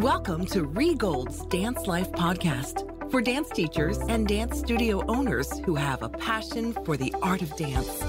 Welcome to Rhee Gold's Dance Life podcast for dance teachers and dance studio owners who have a passion for the art of dance.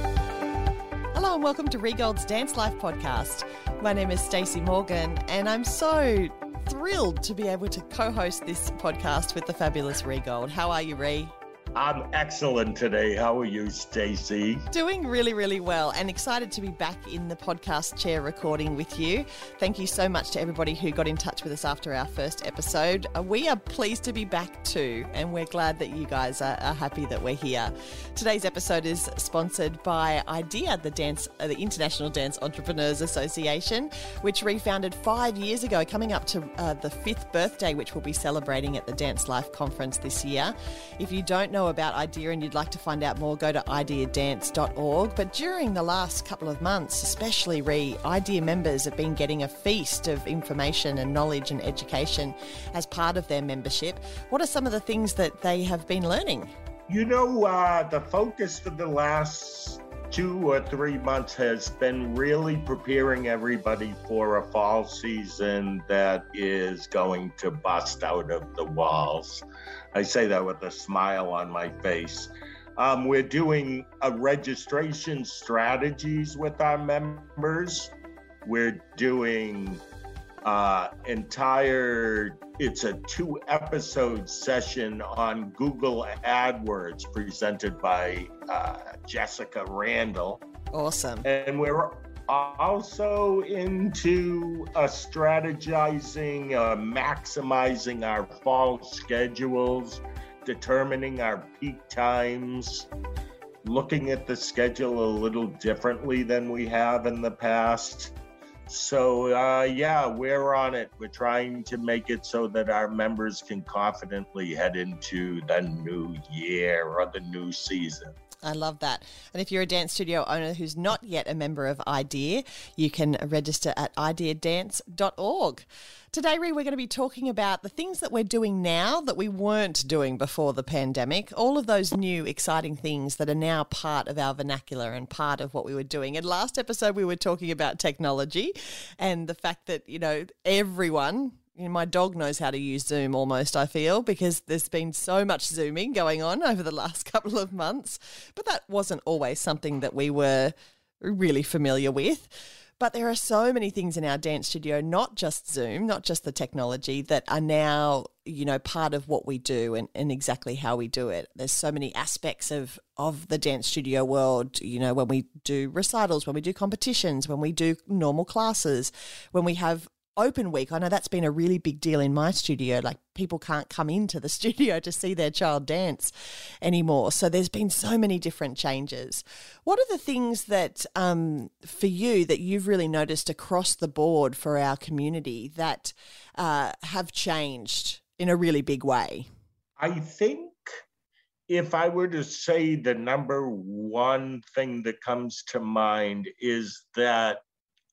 Hello and welcome to Rhee Gold's Dance Life podcast. My name is Stacey Morgan and I'm so thrilled to be able to co-host this podcast with the fabulous Rhee Gold. How are you, Rhee? I'm excellent today. How are you, Stacey? Doing really, really well and excited to be back in the podcast chair recording with you. Thank you so much to everybody who got in touch with us after our first episode. Uh, we are pleased to be back too, and we're glad that you guys are, are happy that we're here. Today's episode is sponsored by IDEA, the dance, uh, the International Dance Entrepreneurs Association, which refounded five years ago, coming up to uh, the fifth birthday, which we'll be celebrating at the Dance Life Conference this year. If you don't know know about IDEA and you'd like to find out more, go to ideadance.org. But during the last couple of months, especially re IDEA members have been getting a feast of information and knowledge and education as part of their membership. What are some of the things that they have been learning? You know, uh, the focus for the last two or three months has been really preparing everybody for a fall season that is going to bust out of the walls. I say that with a smile on my face. Um, we're doing a registration strategies with our members. We're doing uh, entire it's a two episode session on google adwords presented by uh, jessica randall awesome and we're also into uh, strategizing uh, maximizing our fall schedules determining our peak times looking at the schedule a little differently than we have in the past so, uh, yeah, we're on it. We're trying to make it so that our members can confidently head into the new year or the new season. I love that. And if you're a dance studio owner who's not yet a member of IDEA, you can register at ideadance.org. Today, Rhee, we're going to be talking about the things that we're doing now that we weren't doing before the pandemic, all of those new exciting things that are now part of our vernacular and part of what we were doing. And last episode, we were talking about technology and the fact that, you know, everyone, you know, my dog knows how to use Zoom almost, I feel, because there's been so much Zooming going on over the last couple of months. But that wasn't always something that we were really familiar with. But there are so many things in our dance studio, not just Zoom, not just the technology, that are now, you know, part of what we do and, and exactly how we do it. There's so many aspects of, of the dance studio world, you know, when we do recitals, when we do competitions, when we do normal classes, when we have open week. I know that's been a really big deal in my studio. Like people can't come into the studio to see their child dance anymore. So there's been so many different changes. What are the things that, um, for you, that you've really noticed across the board for our community that uh, have changed in a really big way? I think if I were to say the number one thing that comes to mind is that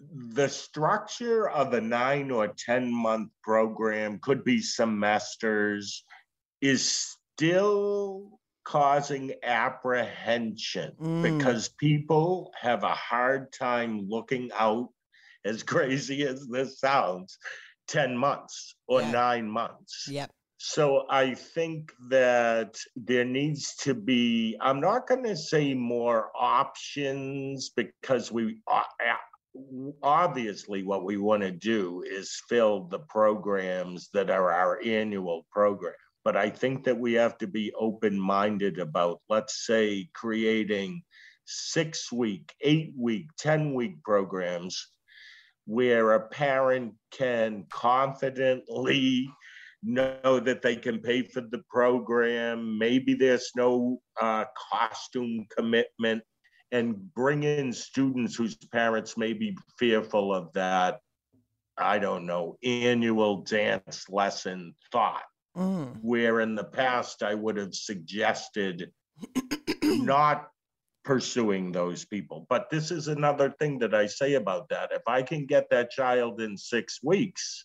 the structure of a nine or 10 month program could be semesters is still causing apprehension mm. because people have a hard time looking out as crazy as this sounds 10 months or yeah. nine months yep so I think that there needs to be, I'm not going to say more options because we obviously what we want to do is fill the programs that are our annual program. But i think that we have to be open minded about let's say creating six week eight week ten week programs where a parent can confidently know that they can pay for the program. Maybe there's no uh, costume commitment and bring in students whose parents may be fearful of that, I don't know, annual dance lesson thought. Mm. Where in the past I would have suggested not pursuing those people. But this is another thing that I say about that. If I can get that child in six weeks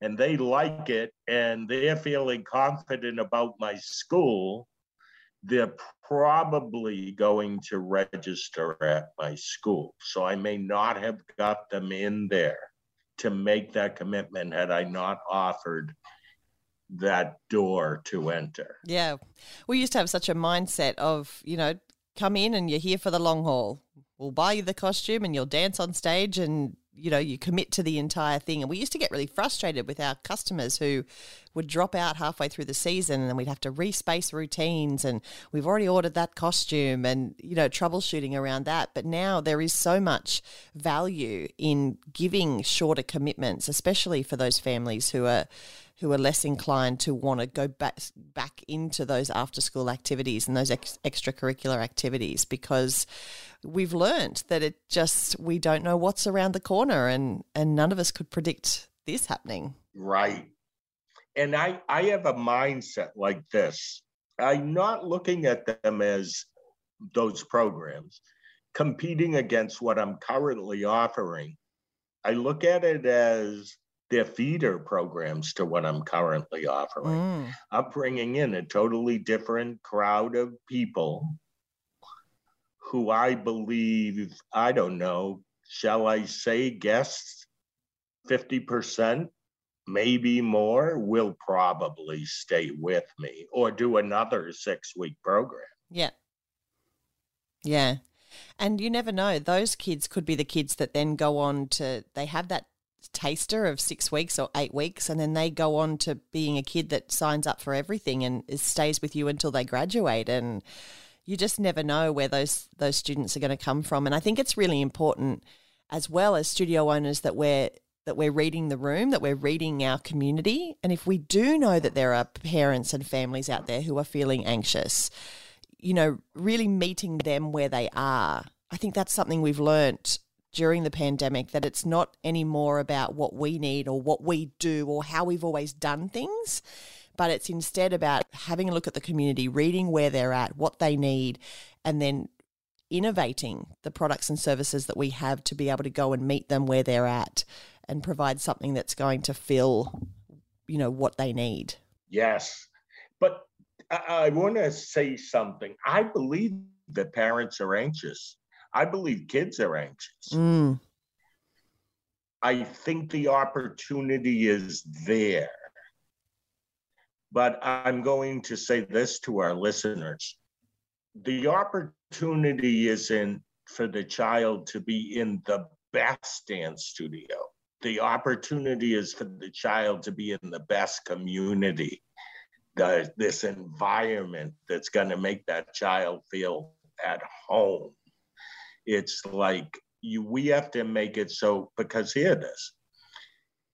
and they like it and they're feeling confident about my school, they're probably going to register at my school. So I may not have got them in there to make that commitment had I not offered that door to enter. Yeah. We used to have such a mindset of, you know, come in and you're here for the long haul. We'll buy you the costume and you'll dance on stage and you know you commit to the entire thing. And we used to get really frustrated with our customers who would drop out halfway through the season and then we'd have to respace routines and we've already ordered that costume and you know troubleshooting around that. But now there is so much value in giving shorter commitments especially for those families who are who are less inclined to want to go back back into those after school activities and those ex- extracurricular activities because we've learned that it just we don't know what's around the corner and and none of us could predict this happening right and i i have a mindset like this i'm not looking at them as those programs competing against what i'm currently offering i look at it as they're feeder programs to what I'm currently offering. Mm. I'm bringing in a totally different crowd of people who I believe, I don't know, shall I say, guests, 50%, maybe more, will probably stay with me or do another six week program. Yeah. Yeah. And you never know, those kids could be the kids that then go on to, they have that taster of six weeks or eight weeks, and then they go on to being a kid that signs up for everything and stays with you until they graduate. And you just never know where those those students are going to come from. And I think it's really important, as well as studio owners, that we're that we're reading the room, that we're reading our community. And if we do know that there are parents and families out there who are feeling anxious, you know, really meeting them where they are. I think that's something we've learnt during the pandemic that it's not anymore about what we need or what we do or how we've always done things, but it's instead about having a look at the community, reading where they're at, what they need, and then innovating the products and services that we have to be able to go and meet them where they're at and provide something that's going to fill you know what they need yes but i, I want to say something i believe that parents are anxious I believe kids are anxious. Mm. I think the opportunity is there. But I'm going to say this to our listeners the opportunity isn't for the child to be in the best dance studio. The opportunity is for the child to be in the best community, the, this environment that's going to make that child feel at home. It's like you we have to make it so because here it is.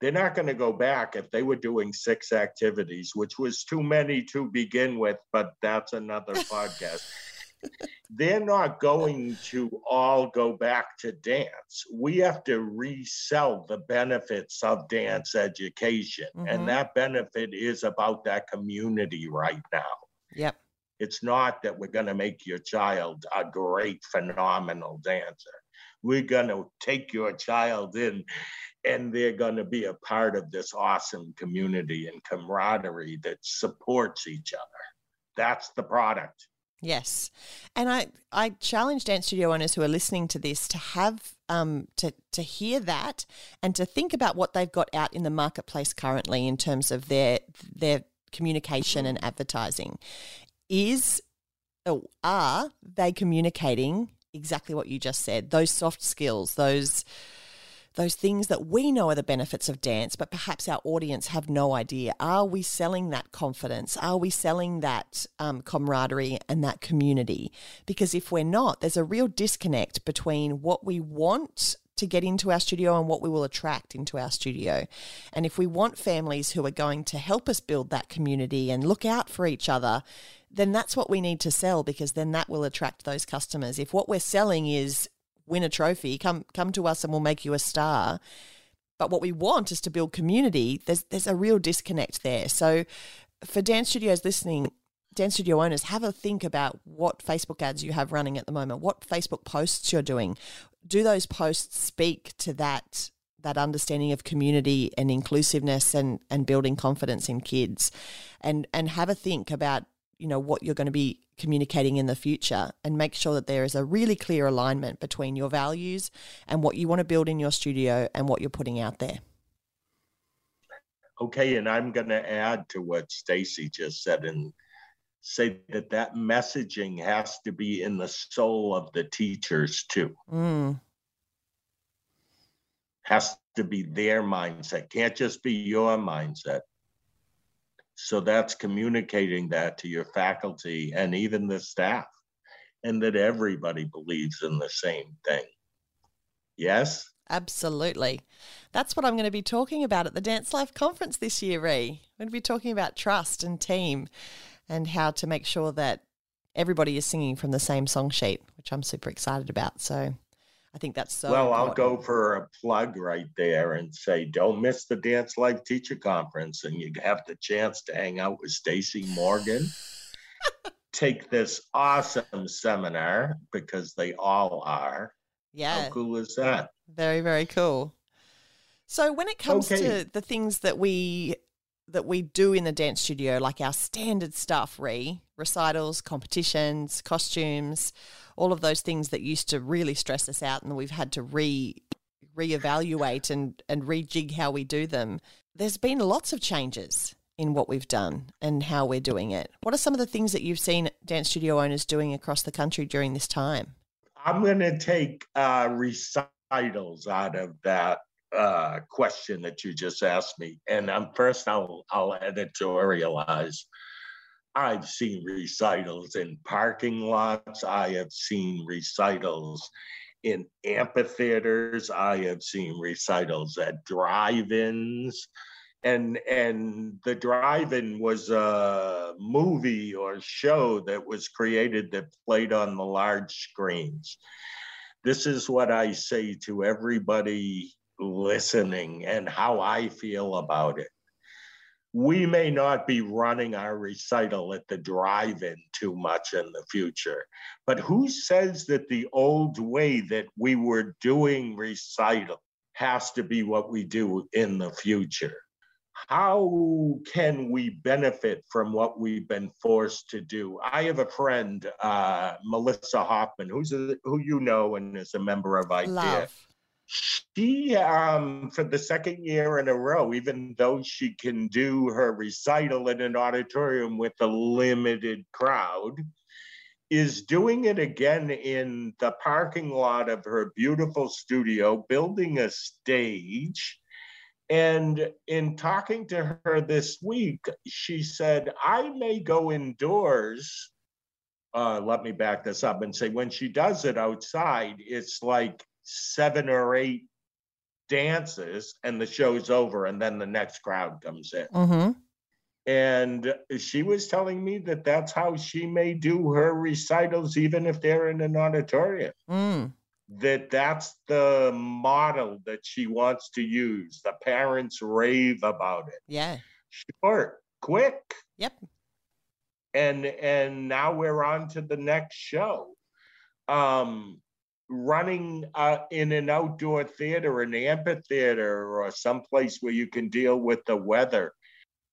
They're not going to go back if they were doing six activities, which was too many to begin with, but that's another podcast. They're not going to all go back to dance. We have to resell the benefits of dance education. Mm-hmm. And that benefit is about that community right now. Yep. It's not that we're going to make your child a great, phenomenal dancer. We're going to take your child in and they're going to be a part of this awesome community and camaraderie that supports each other. That's the product. Yes, and I I challenge dance studio owners who are listening to this to have um to to hear that and to think about what they've got out in the marketplace currently in terms of their their communication and advertising is or are they communicating exactly what you just said? Those soft skills, those those things that we know are the benefits of dance, but perhaps our audience have no idea. Are we selling that confidence? Are we selling that um, camaraderie and that community? Because if we're not, there's a real disconnect between what we want to get into our studio and what we will attract into our studio. And if we want families who are going to help us build that community and look out for each other, then that's what we need to sell because then that will attract those customers. If what we're selling is win a trophy, come come to us and we'll make you a star. But what we want is to build community. There's there's a real disconnect there. So for dance studios listening, dance studio owners, have a think about what Facebook ads you have running at the moment, what Facebook posts you're doing. Do those posts speak to that that understanding of community and inclusiveness and and building confidence in kids and and have a think about you know what you're going to be communicating in the future and make sure that there is a really clear alignment between your values and what you want to build in your studio and what you're putting out there. Okay, and I'm going to add to what Stacy just said and say that that messaging has to be in the soul of the teachers too. Mm. Has to be their mindset. Can't just be your mindset. So that's communicating that to your faculty and even the staff, and that everybody believes in the same thing. Yes? Absolutely. That's what I'm going to be talking about at the Dance Life Conference this year, Rhee. I'm going to be talking about trust and team and how to make sure that everybody is singing from the same song sheet, which I'm super excited about. So I think that's so. Well, important. I'll go for a plug right there and say, don't miss the Dance Life Teacher Conference, and you have the chance to hang out with Stacy Morgan. Take this awesome seminar because they all are. Yeah. How cool is that? Very, very cool. So when it comes Okay. to the things that we that we do in the dance studio, like our standard stuff, re recitals, competitions, costumes, all of those things that used to really stress us out, and we've had to re reevaluate and and rejig how we do them. There's been lots of changes in what we've done and how we're doing it. What are some of the things that you've seen dance studio owners doing across the country during this time? I'm going to take uh, recitals out of that uh, question that you just asked me. And um, first, I'll, I'll editorialize. I've seen recitals in parking lots. I have seen recitals in amphitheaters. I have seen recitals at drive-ins. And and the drive-in was a movie or show that was created that played on the large screens. This is what I say to everybody listening and how I feel about it. We may not be running our recital at the drive-in too much in the future but who says that the old way that we were doing recital has to be what we do in the future? How can we benefit from what we've been forced to do? I have a friend uh, melissa hoffman who's a, who you know and is a member of idea Love. She um for the second year in a row even though she can do her recital in an auditorium with a limited crowd is doing it again in the parking lot of her beautiful studio building a stage. And in talking to her this week she said i may go indoors uh, let me back this up and say when she does it outside it's like seven or eight dances and the show's over and then the next crowd comes in Mm-hmm. and she was telling me that that's how she may do her recitals even if they're in an auditorium Mm. that that's the model that she wants to use the parents rave about it Yeah. short quick Yep. and and now we're on to the next show um running uh, in an outdoor theater an amphitheater or someplace where you can deal with the weather.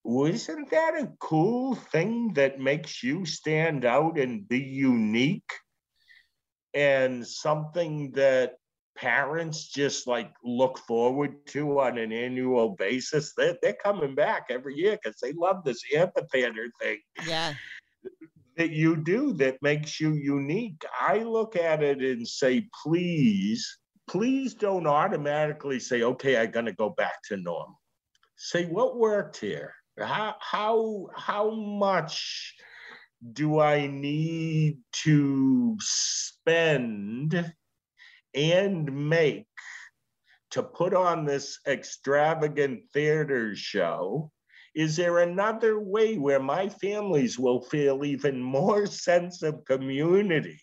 Wasn't that a cool thing that makes you stand out and be unique? And something that parents just like look forward to on an annual basis? They're, they're coming back every year because they love this amphitheater thing. Yeah. That you do that makes you unique. I look at it and say, please, please don't automatically say, okay, I'm gonna go back to normal. Say what worked here. How how how much do I need to spend and make to put on this extravagant theater show? Is there another way where my families will feel even more sense of community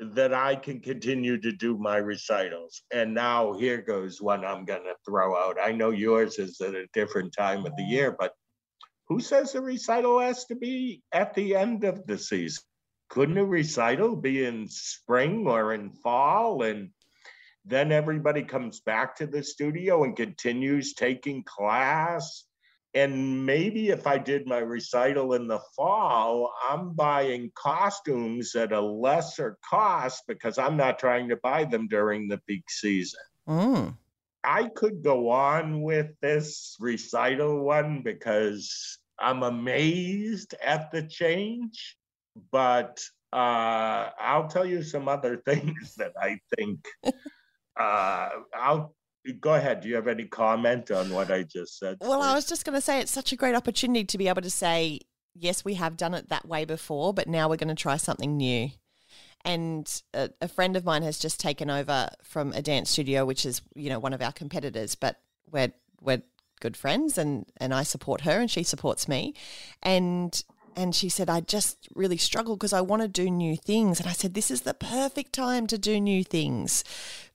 that I can continue to do my recitals? And now here goes one I'm going to throw out. I know yours is at a different time of the year, but who says the recital has to be at the end of the season? Couldn't a recital be in spring or in fall? And then everybody comes back to the studio and continues taking class and maybe if I did my recital in the fall, I'm buying costumes at a lesser cost because I'm not trying to buy them during the peak season. Mm. I could go on with this recital one because I'm amazed at the change, but uh, I'll tell you some other things that I think. uh, I'll go ahead. Do you have any comment on what I just said? Well, I was just going to say it's such a great opportunity to be able to say, yes, we have done it that way before, but now we're going to try something new. And a, a friend of mine has just taken over from a dance studio, which is you know one of our competitors, but we're we're good friends, and and I support her, and she supports me, and and she said, I just really struggle because I want to do new things. And I said, This is the perfect time to do new things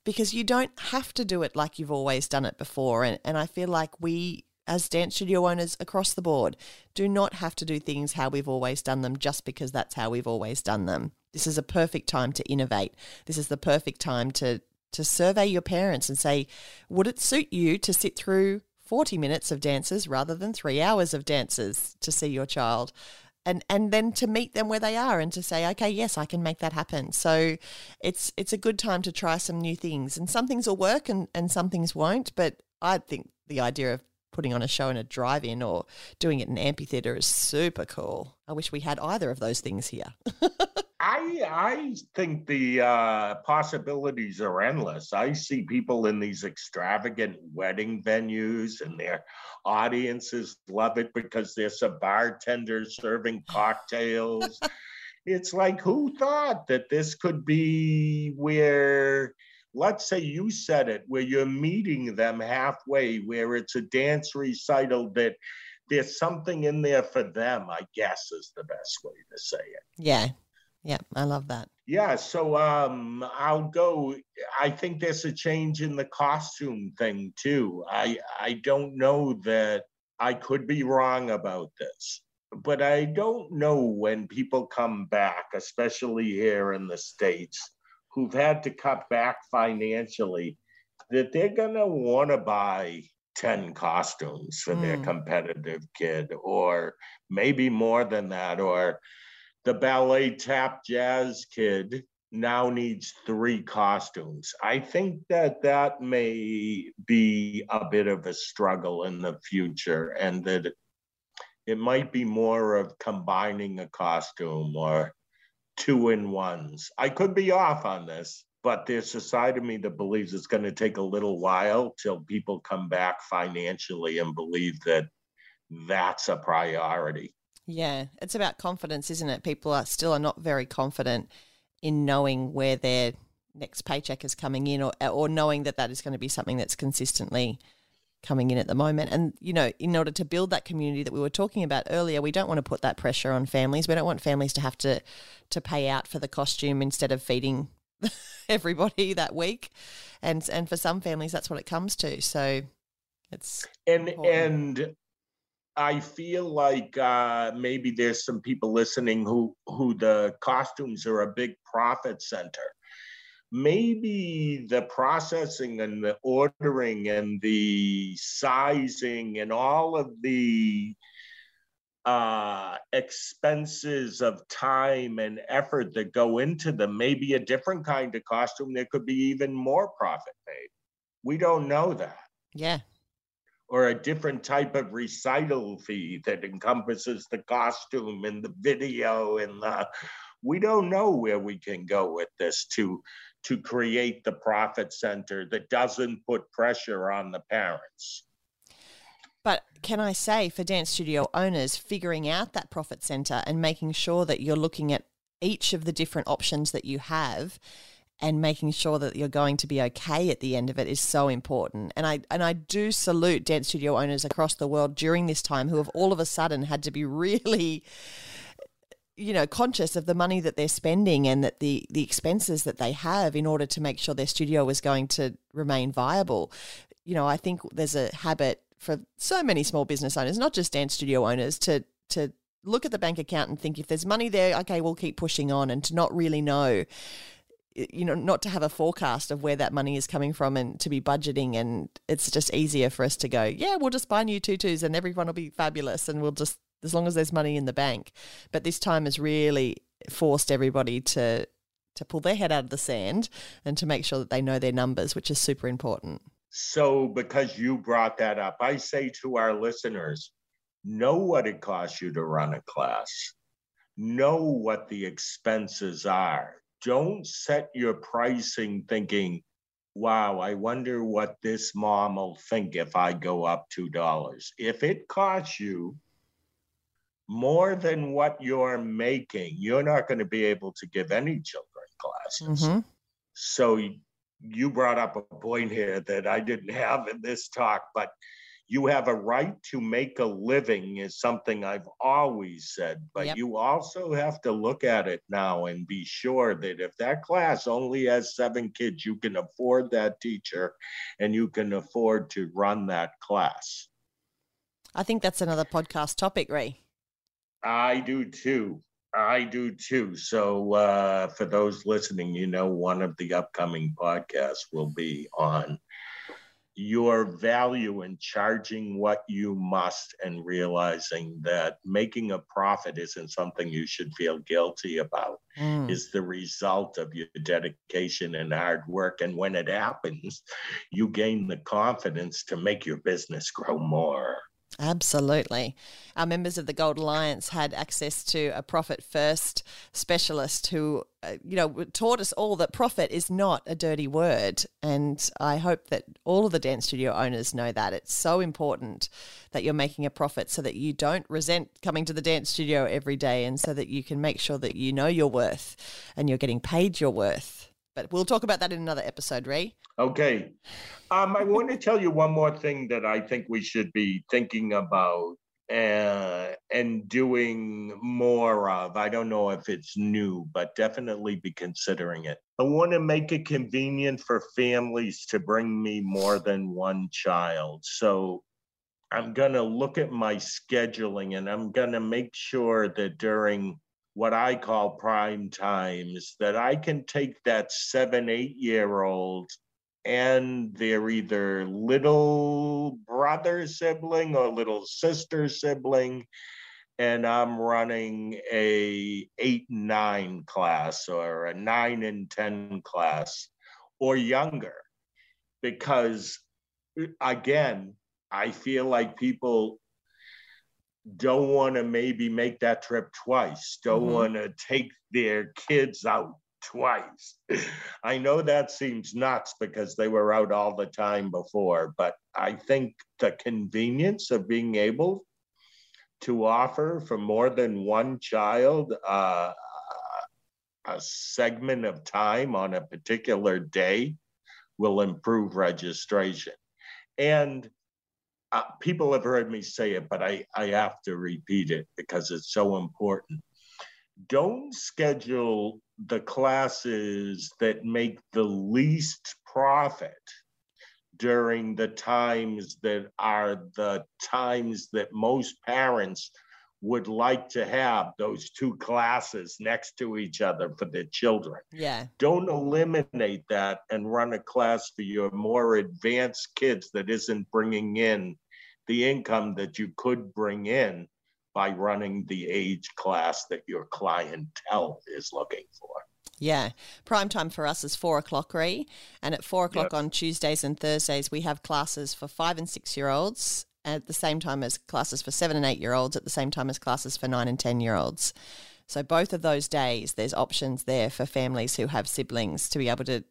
because you don't have to do it like you've always done it before. And, and I feel like we, as dance studio owners across the board, do not have to do things how we've always done them just because that's how we've always done them. This is a perfect time to innovate. This is the perfect time to to survey your parents and say, would it suit you to sit through 40 minutes of dances rather than three hours of dances to see your child? And and then to meet them where they are and to say okay yes i can make that happen. So it's it's a good time to try some new things. And some things will work and and some things won't but i think the idea of putting on a show in a drive-in or doing it in an amphitheater is super cool i wish we had either of those things here I I think the uh, possibilities are endless. I see people in these extravagant wedding venues, and their audiences love it because there's a bartender serving cocktails. it's like who thought that this could be where let's say you said it where you're meeting them halfway where it's a dance recital that there's something in there for them i guess is the best way to say it yeah yeah, I love that. Yeah, so um, I'll go. I think there's a change in the costume thing too. I I don't know that I could be wrong about this, but I don't know when people come back, especially here in the states, who've had to cut back financially, that they're gonna want to buy 10 costumes for mm. their competitive kid or maybe more than that or the ballet tap jazz kid now needs three costumes. I think that that may be a bit of a struggle in the future and that it might be more of combining a costume or two in ones. I could be off on this, but there's a side of me that believes it's going to take a little while till people come back financially and believe that that's a priority. Yeah, it's about confidence, isn't it? People are still are not very confident in knowing where their next paycheck is coming in, or or knowing that that is going to be something that's consistently coming in at the moment. And you know, in order to build that community that we were talking about earlier, we don't want to put that pressure on families. We don't want families to have to to pay out for the costume instead of feeding everybody that week. And and for some families, that's what it comes to. So it's and important. and I feel like uh, maybe there's some people listening who who the costumes are a big profit center. Maybe the processing and the ordering and the sizing and all of the uh, expenses of time and effort that go into them, maybe a different kind of costume, there could be even more profit made. We don't know that. Yeah, or a different type of recital fee that encompasses the costume and the video and the we don't know where we can go with this to to create the profit center that doesn't put pressure on the parents but can I say for dance studio owners, figuring out that profit center and making sure that you're looking at each of the different options that you have and making sure that you're going to be okay at the end of it is so important. And I and I do salute dance studio owners across the world during this time who have all of a sudden had to be really you know conscious of the money that they're spending and that the the expenses that they have in order to make sure their studio is going to remain viable. You know, I think there's a habit for so many small business owners, not just dance studio owners, to to look at the bank account and think if there's money there, okay, we'll keep pushing on and to not really know you know, not to have a forecast of where that money is coming from and to be budgeting. And it's just easier for us to go, yeah, we'll just buy new tutus and everyone will be fabulous. And we'll just, as long as there's money in the bank. But this time has really forced everybody to, to pull their head out of the sand and to make sure that they know their numbers, which is super important. So, because you brought that up, I say to our listeners know what it costs you to run a class, know what the expenses are. Don't set your pricing thinking, wow, I wonder what this mom will think if I go up $2. If it costs you more than what you're making, you're not going to be able to give any children classes. Mm-hmm. So you brought up a point here that I didn't have in this talk, but you have a right to make a living is something I've always said, but yep. you also have to look at it now and be sure that if that class only has seven kids, you can afford that teacher and you can afford to run that class. I think that's another podcast topic, Ray. I do too. I do too. So, uh, for those listening, you know, one of the upcoming podcasts will be on your value in charging what you must and realizing that making a profit isn't something you should feel guilty about mm. is the result of your dedication and hard work and when it happens you gain the confidence to make your business grow more Absolutely. Our members of the Gold Alliance had access to a profit first specialist who, uh, you know, taught us all that profit is not a dirty word. And I hope that all of the dance studio owners know that. It's so important that you're making a profit so that you don't resent coming to the dance studio every day and so that you can make sure that you know your worth and you're getting paid your worth. But we'll talk about that in another episode, Ray. Okay. Um, I want to tell you one more thing that I think we should be thinking about uh, and doing more of. I don't know if it's new, but definitely be considering it. I want to make it convenient for families to bring me more than one child. So I'm going to look at my scheduling and I'm going to make sure that during what I call prime times, that I can take that seven, eight year old and their either little brother sibling or little sister sibling and i'm running a 8 9 class or a 9 and 10 class or younger. Because again i feel like people don't want to maybe make that trip twice, don't mm-hmm. want to take their kids out twice. I know that seems nuts because they were out all the time before, but I think the convenience of being able to offer for more than one child uh, a segment of time on a particular day will improve registration. And uh, people have heard me say it, but I, I have to repeat it because it's so important. Don't schedule the classes that make the least profit during the times that are the times that most parents would like to have those two classes next to each other for their children. Yeah. Don't eliminate that and run a class for your more advanced kids that isn't bringing in the income that you could bring in by running the age class that your clientele is looking for. Yeah. Prime time for us is four o'clock, Rhee. And at four o'clock yep. on Tuesdays and Thursdays, we have classes for five and six year olds at the same time as classes for seven and eight year olds, at the same time as classes for nine and 10 year olds. So, both of those days, there's options there for families who have siblings to be able to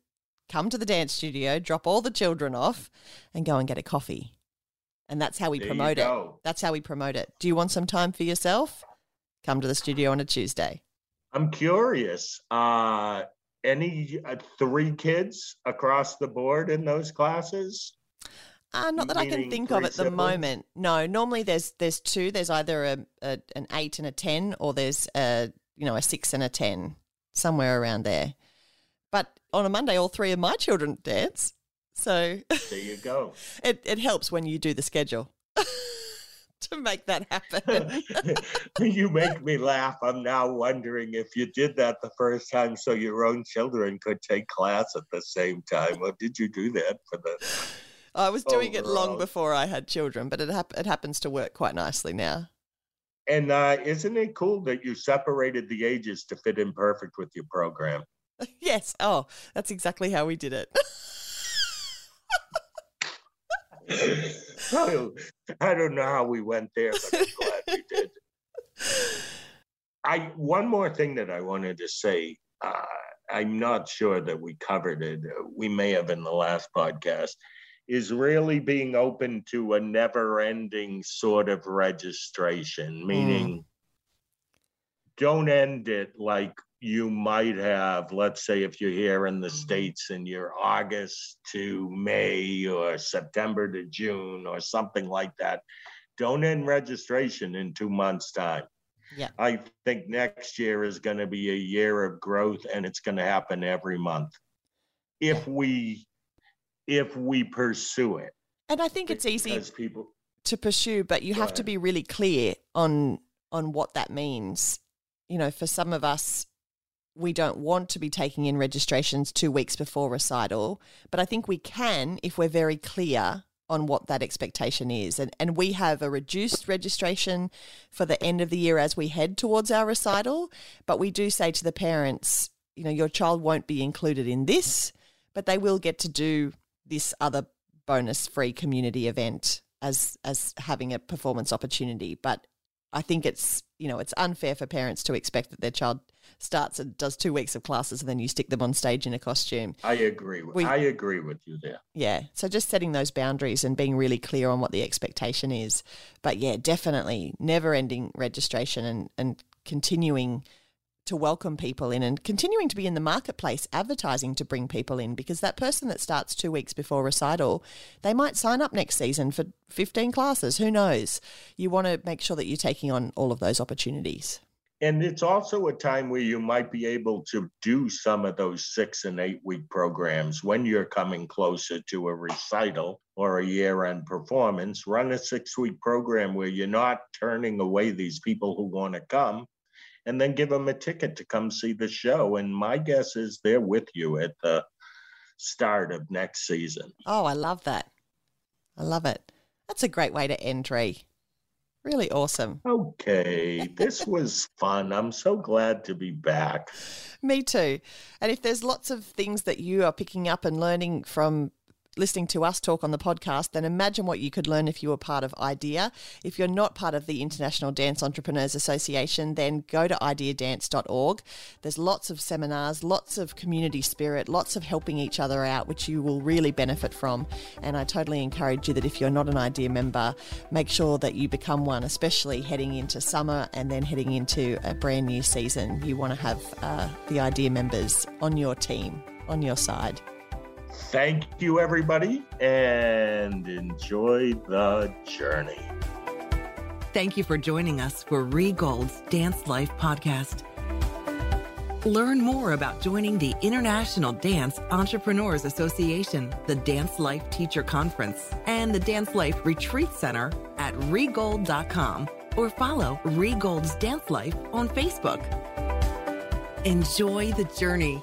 come to the dance studio, drop all the children off, and go and get a coffee. And that's how we there promote it. That's how we promote it. Do you want some time for yourself? Come to the studio on a Tuesday. I'm curious. Uh, any uh, three kids across the board in those classes? Uh, not that I can think of at the moment. No, normally there's there's two. There's either a, a, an eight and a ten, or there's a you know a six and a ten, somewhere around there. But on a Monday, all three of my children dance. So there you go. it it helps when you do the schedule. to make that happen. you make me laugh. I'm now wondering if you did that the first time so your own children could take class at the same time, or did you do that for the I was doing overall. it long before I had children, but it hap- it happens to work quite nicely now. And uh, isn't it cool that you separated the ages to fit in perfect with your program? yes. Oh, that's exactly how we did it. I don't know how we went there, but I'm glad we did. I one more thing that I wanted to say. Uh, I'm not sure that we covered it. We may have in the last podcast. Is really being open to a never-ending sort of registration, meaning mm. don't end it like you might have, let's say, if you're here in the States and you're August to May or September to June or something like that, don't end registration in two months' time. Yeah. I think next year is going to be a year of growth and it's going to happen every month if yeah. we if we pursue it. And I think it's easy people to pursue, but you have to be really clear on on what that means. You know, for some of us we don't want to be taking in registrations two weeks before recital, but I think we can if we're very clear on what that expectation is. And, and we have a reduced registration for the end of the year as we head towards our recital. But we do say to the parents, you know, your child won't be included in this, but they will get to do this other bonus free community event as as having a performance opportunity. But I think it's you know it's unfair for parents to expect that their child starts and does two weeks of classes and then you stick them on stage in a costume. I agree. With, we, I agree with you there. Yeah. So just setting those boundaries and being really clear on what the expectation is. But yeah, definitely never ending registration and, and continuing to welcome people in and continuing to be in the marketplace advertising to bring people in because that person that starts two weeks before recital, they might sign up next season for 15 classes. Who knows? You want to make sure that you're taking on all of those opportunities. And it's also a time where you might be able to do some of those six and eight week programs when you're coming closer to a recital or a year end performance. Run a six week program where you're not turning away these people who want to come and then give them a ticket to come see the show. And my guess is they're with you at the start of next season. Oh, I love that. I love it. That's a great way to end, Rhee. Really awesome. Okay. This was fun. I'm so glad to be back. Me too. And if there's lots of things that you are picking up and learning from listening to us talk on the podcast, then imagine what you could learn if you were part of IDEA. If you're not part of the International Dance Entrepreneurs Association, then go to ideadance.org. There's lots of seminars, lots of community spirit, lots of helping each other out, which you will really benefit from. And I totally encourage you that if you're not an IDEA member, make sure that you become one, especially heading into summer and then heading into a brand new season. You want to have uh, the IDEA members on your team, on your side. Thank you, everybody, and enjoy the journey. Thank you for joining us for Rhee Gold's Dance Life podcast. Learn more about joining the International Dance Entrepreneurs Association, the Dance Life Teacher Conference, and the Dance Life Retreat Center at rheegold.com or follow Rhee Gold's Dance Life on Facebook. Enjoy the journey